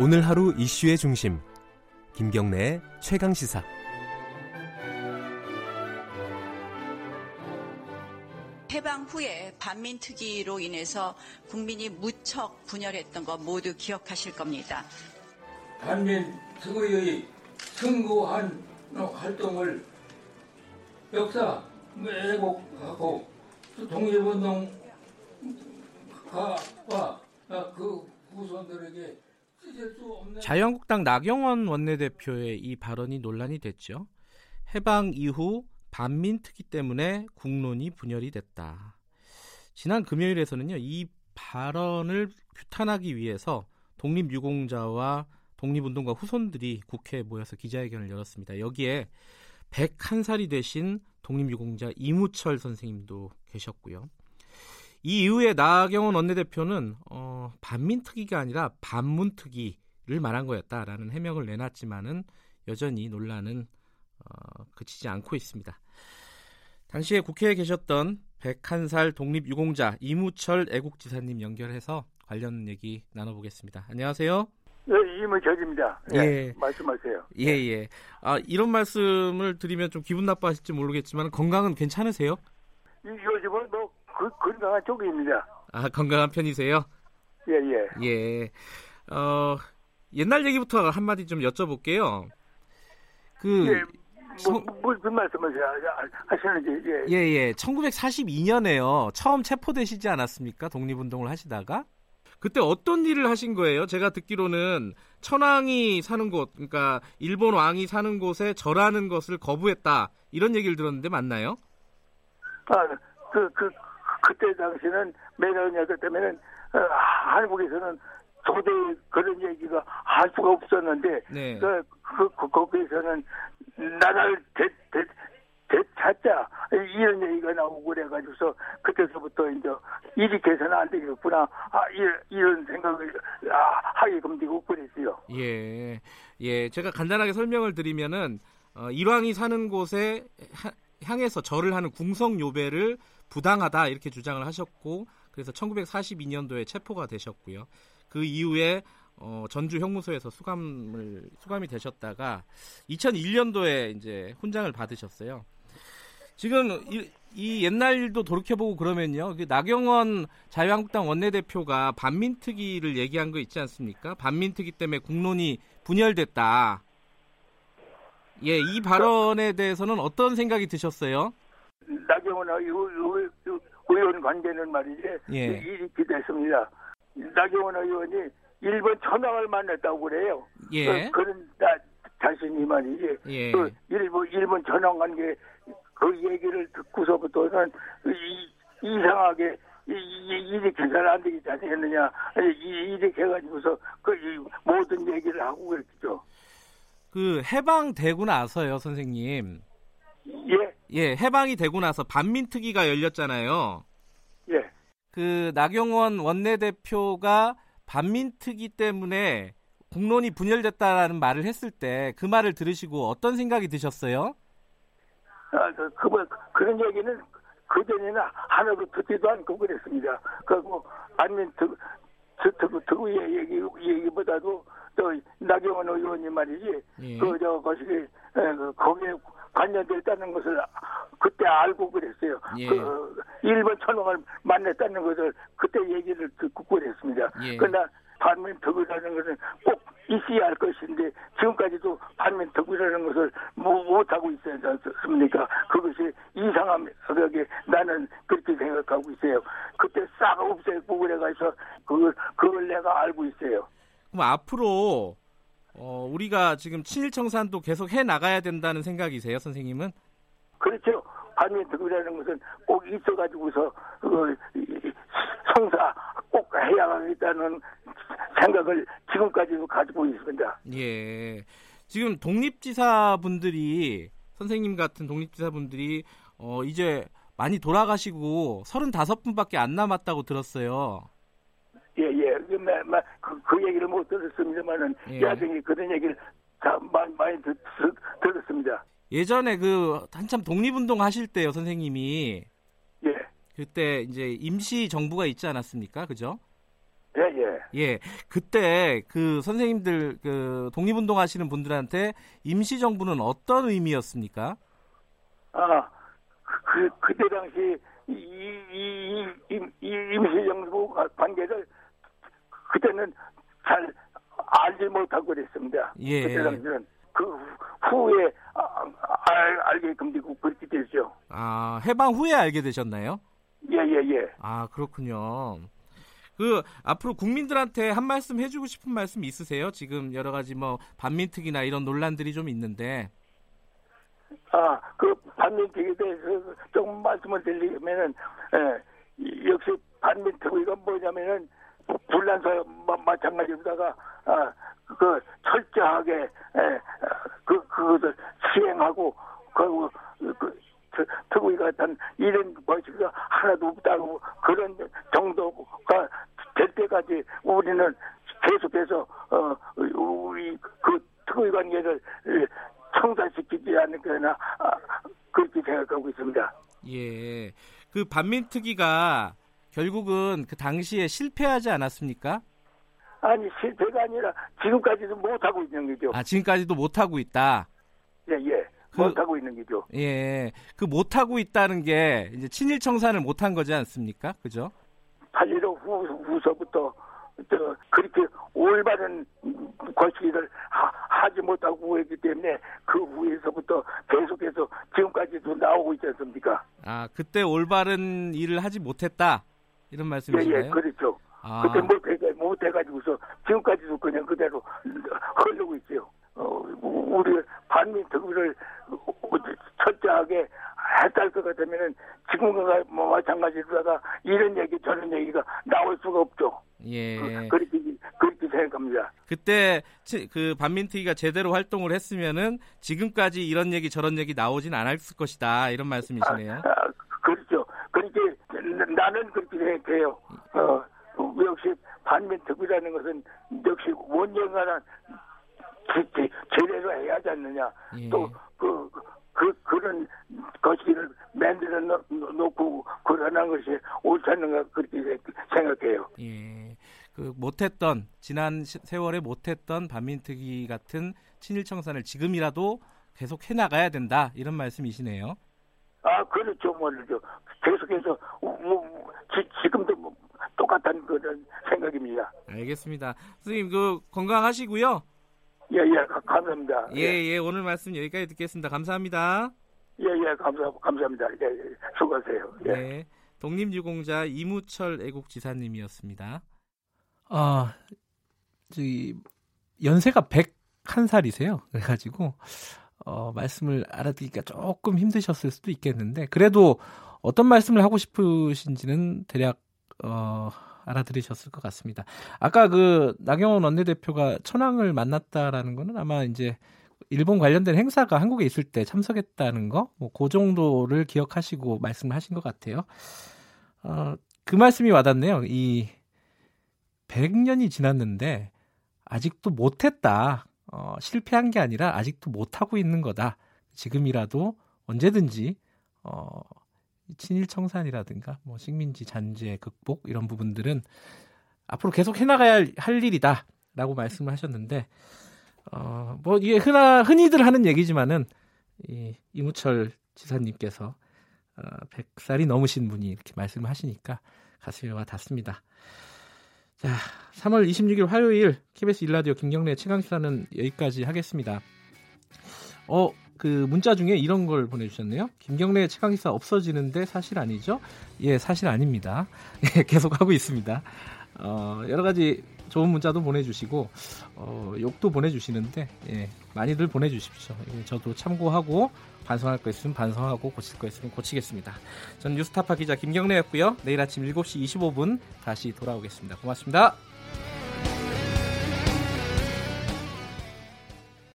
오늘 하루 이슈의 중심 김경래의 최강 시사 해방 후에 반민특위로 인해서 국민이 무척 분열했던 거 모두 기억하실 겁니다. 반민특위의 승구한 활동을 역사 왜곡하고 독립운동가와 그 후손들에게 자유한국당 나경원 원내대표의 이 발언이 논란이 됐죠. 해방 이후 반민특위 때문에 국론이 분열이 됐다. 지난 금요일에서는요, 이 발언을 규탄하기 위해서 독립유공자와 독립운동가 후손들이 국회에 모여서 기자회견을 열었습니다. 여기에 101살이 되신 독립유공자 이무철 선생님도 계셨고요. 이 이후에 나경원 원내대표는 어, 반민특위가 아니라 반문특위를 말한 거였다라는 해명을 내놨지만은 여전히 논란은 어, 그치지 않고 있습니다. 당시에 국회에 계셨던 101살 독립유공자 이무철 애국지사님 연결해서 관련 얘기 나눠보겠습니다. 안녕하세요. 네, 이무철입니다. 예, 예. 말씀하세요. 예, 예. 아, 이런 말씀을 드리면 좀 기분 나빠하실지 모르겠지만 건강은 괜찮으세요? 요즘은 뭐 그, 건강한 쪽입니다. 아, 건강한 편이세요? 예, 예. 예. 어, 옛날 얘기부터 한마디 좀 여쭤볼게요. 그, 예, 뭐, 뭐, 무슨 말씀을 하시는지, 예. 예, 예. 1942년에요. 처음 체포되시지 않았습니까? 독립운동을 하시다가. 그때 어떤 일을 하신 거예요? 제가 듣기로는 천황이 사는 곳, 그러니까 일본 왕이 사는 곳에 절하는 것을 거부했다. 이런 얘기를 들었는데 맞나요? 아, 그, 그, 그때 당시는 매너냐기 때문에는 어, 한국에서는 도저히 그런 얘기가 할 수가 없었는데 네. 그, 그, 그 거기에서는 나라를 되, 되, 되찾자 이런 얘기가 나오고 그래가지고서 그때서부터 이제 일이 개선 안 되겠구나 아, 이런 생각을 아, 하게끔 되고 그랬어요. 예, 예, 제가 간단하게 설명을 드리면은 어, 일왕이 사는 곳에 하, 향해서 절을 하는 궁성 요배를 부당하다 이렇게 주장을 하셨고 그래서 1942년도에 체포가 되셨고요. 그 이후에 어, 전주 형무소에서 수감을 수감이 되셨다가 2001년도에 이제 훈장을 받으셨어요. 지금 이, 이 옛날 일도 돌이켜보고 그러면요. 그 나경원 자유한국당 원내대표가 반민특위를 얘기한 거 있지 않습니까? 반민특위 때문에 국론이 분열됐다. 예, 이 발언에 대해서는 어떤 생각이 드셨어요? 나경원 의원 관계는 말이지 예. 이렇게 됐습니다. 나경원 의원이 일본 천황을 만났다고 그래요. 예. 그, 런 나, 자신이 말이지. 예. 그 일본 일본 천황 관계 그 얘기를 듣고서부터는 이, 이상하게 이렇게 잘안 되겠지 않겠느냐 이렇게 해가지고서 그 모든 얘기를 하고 그랬죠. 그 해방되고 나서요, 선생님. 예. 예, 해방이 되고 나서 반민특위가 열렸잖아요. 예. 그 나경원 원내대표가 반민특위 때문에 국론이 분열됐다라는 말을 했을 때 그 말을 들으시고 어떤 생각이 드셨어요? 아, 그, 그, 뭐, 그런 얘기는 그전에는 하나도 듣지도 않고 그랬습니다. 그리고 듣, 듣, 듣고 얘기, 얘기보다도 또 나경원 의원님 말이지 예. 그저 것이 그 거기에 관련돼 있다는 것을 그때 알고 그랬어요. 예. 그 일본 천황을 만났다는 것을 그때 얘기를 듣고 그랬습니다. 예. 그러나 반면 덕이라는 것은 꼭 있어야 할 것인데 지금까지도 반면 덕이라는 것을 못하고 있어야 않습니까? 그것이 이상하게 나는 그렇게 생각하고 있어요. 그때 싹 없애고 그래가지고 그걸, 그걸 내가 알고 있어요. 그럼 앞으로 어, 우리가 지금 친일청산도 계속 해 나가야 된다는 생각이세요, 선생님은? 그렇죠. 반민특위라는 것은 꼭 있어가지고서 그 성사 꼭 해야 하겠다는 생각을 지금까지도 가지고 있습니다. 예. 지금 독립지사분들이 선생님 같은 독립지사분들이 어, 이제 많이 돌아가시고 35분밖에 안 남았다고 들었어요. 예, 예. 그, 얘기를 못 들었습니다만은 예. 야생이 그런 얘기를 다 많이, 많이 듣, 들었습니다. 예전에 그 한참 독립운동 하실 때요, 선생님이. 예. 그때 이제 임시 정부가 있지 않았습니까? 그죠? 예, 예. 예. 예, 그때 그 선생님들 그 독립운동 하시는 분들한테 임시 정부는 어떤 의미였습니까? 아, 그, 그때 당시 이, 이, 이, 이 임시 정부 관계를 그때는 잘 알지 못하고 그랬습니다. 예. 그때 당시는 그 후에 아, 알, 알게끔 되고 그렇게 됐죠. 아, 해방 후에 알게 되셨나요? 예, 예, 예. 아, 그렇군요. 그 앞으로 국민들한테 한 말씀 해주고 싶은 말씀 있으세요? 지금 여러 가지 뭐 반민특위나 이런 논란들이 좀 있는데. 아, 그 반민특위에 대해서 조금 말씀을 드리면은, 예, 이- 역시 반민특위가 뭐냐면은, 불란서 마- 마찬가지로다가, 아, 그, 철저하게, 예, 그, 그것을 시행하고, 그, 그, 저, 특위가 단 이런 것이가 하나도 없다고 그런 정도가 될 때까지 우리는 계속해서, 어, 우리 그 특위 관계를 예, 청산시키지 않을거나 아, 그렇게 생각하고 있습니다. 예. 그 반민특위가 결국은 그 당시에 실패하지 않았습니까? 아니 실패가 아니라 지금까지도 못 하고 있는 거죠. 아, 지금까지도 못 하고 있다. 예, 예. 그- 못 하고 있는 거죠. 예. 그 못 하고 있다는 게 이제 친일 청산을 못 한 거지 않습니까? 그죠? 8.15 후, 후서부터 저 그렇게 올바른 거시기를 하, 지 못하고 했기 때문에 그 후에서부터 계속해서 지금까지도 나오고 있지 않습니까? 아, 그때 올바른 일을 하지 못했다. 이런 예, 말씀이신가요? 예, 그렇죠. 아, 그때 못해, 못해가지고서 지금까지도 그냥 그대로 흐르고 있어요. 어, 우리 반민 특위를 철저하게 했을 것 같으면은 지금과 뭐 마찬가지로다가 이런 얘기 저런 얘기가 나올 수가 없죠. 예. 그, 그렇게 그렇게 생각합니다. 그때 치- 그 반민특위가 제대로 활동을 했으면은 지금까지 이런 얘기 저런 얘기 나오진 않았을 것이다. 이런 말씀이시네요. 아. 그렇게 나는 그렇게 생각해요. 어, 역시 반민 특위라는 것은 역시 원정하나 제대로 해야 하지 않느냐. 예. 또 그, 그, 그런 것을 만들어 놓- 놓고 그러는 것이 옳지 않는가 그렇게 생각해요. 예. 그 못했던 지난 시- 세월에 못했던 반민특위 같은 친일 청산을 지금이라도 계속 해 나가야 된다. 이런 말씀이시네요. 아, 그렇죠. 뭐죠. 계속해서, 뭐, 뭐, 지, 지금도 뭐 똑같은 그런 생각입니다. 알겠습니다. 선생님 그 건강하시고요. 예, 예, 가- 감사합니다. 예, 예. 오늘 말씀 여기까지 듣겠습니다. 감사합니다. 예, 예, 감사, 감사합니다. 예, 예, 수고하세요. 예. 네. 독립유공자 이무철 애국지사님이었습니다. 아, 저기 연세가 101살이세요. 그래가지고 어, 말씀을 알아듣기가 조금 힘드셨을 수도 있겠는데 그래도 어떤 말씀을 하고 싶으신지는 대략 어, 알아들으셨을 것 같습니다. 아까 그 나경원 원내대표가 천황을 만났다라는 거는 아마 이제 일본 관련된 행사가 한국에 있을 때 참석했다는 거, 뭐 그 정도를 기억하시고 말씀을 하신 것 같아요. 어, 그 말씀이 와닿네요. 이 100년이 지났는데 아직도 못했다. 어, 실패한 게 아니라 아직도 못하고 있는 거다. 지금이라도 언제든지 어, 친일 청산이라든가 뭐 식민지 잔재 극복 이런 부분들은 앞으로 계속 해나가야 할, 할 일이다라고 말씀을 하셨는데 어, 뭐 이게 흔하, 흔히들 하는 얘기지만은 이 이무철 지사님께서 어, 100살이 넘으신 분이 이렇게 말씀을 하시니까 가슴이 와 닿습니다. 자, 3월 26일 화요일 KBS 일라디오 김경래 최강 시사는 여기까지 하겠습니다. 어, 그 문자 중에 이런 걸 보내주셨네요. 김경래 최강 시사 없어지는데 사실 아니죠? 예, 사실 아닙니다. 예, 계속 하고 있습니다. 어, 여러 가지 좋은 문자도 보내주시고 어, 욕도 보내주시는데 예, 많이들 보내주십시오. 예, 저도 참고하고 반성할 거 있으면 반성하고 고칠 거 있으면 고치겠습니다. 저는 뉴스타파 기자 김경래였고요. 내일 아침 7시 25분 다시 돌아오겠습니다. 고맙습니다.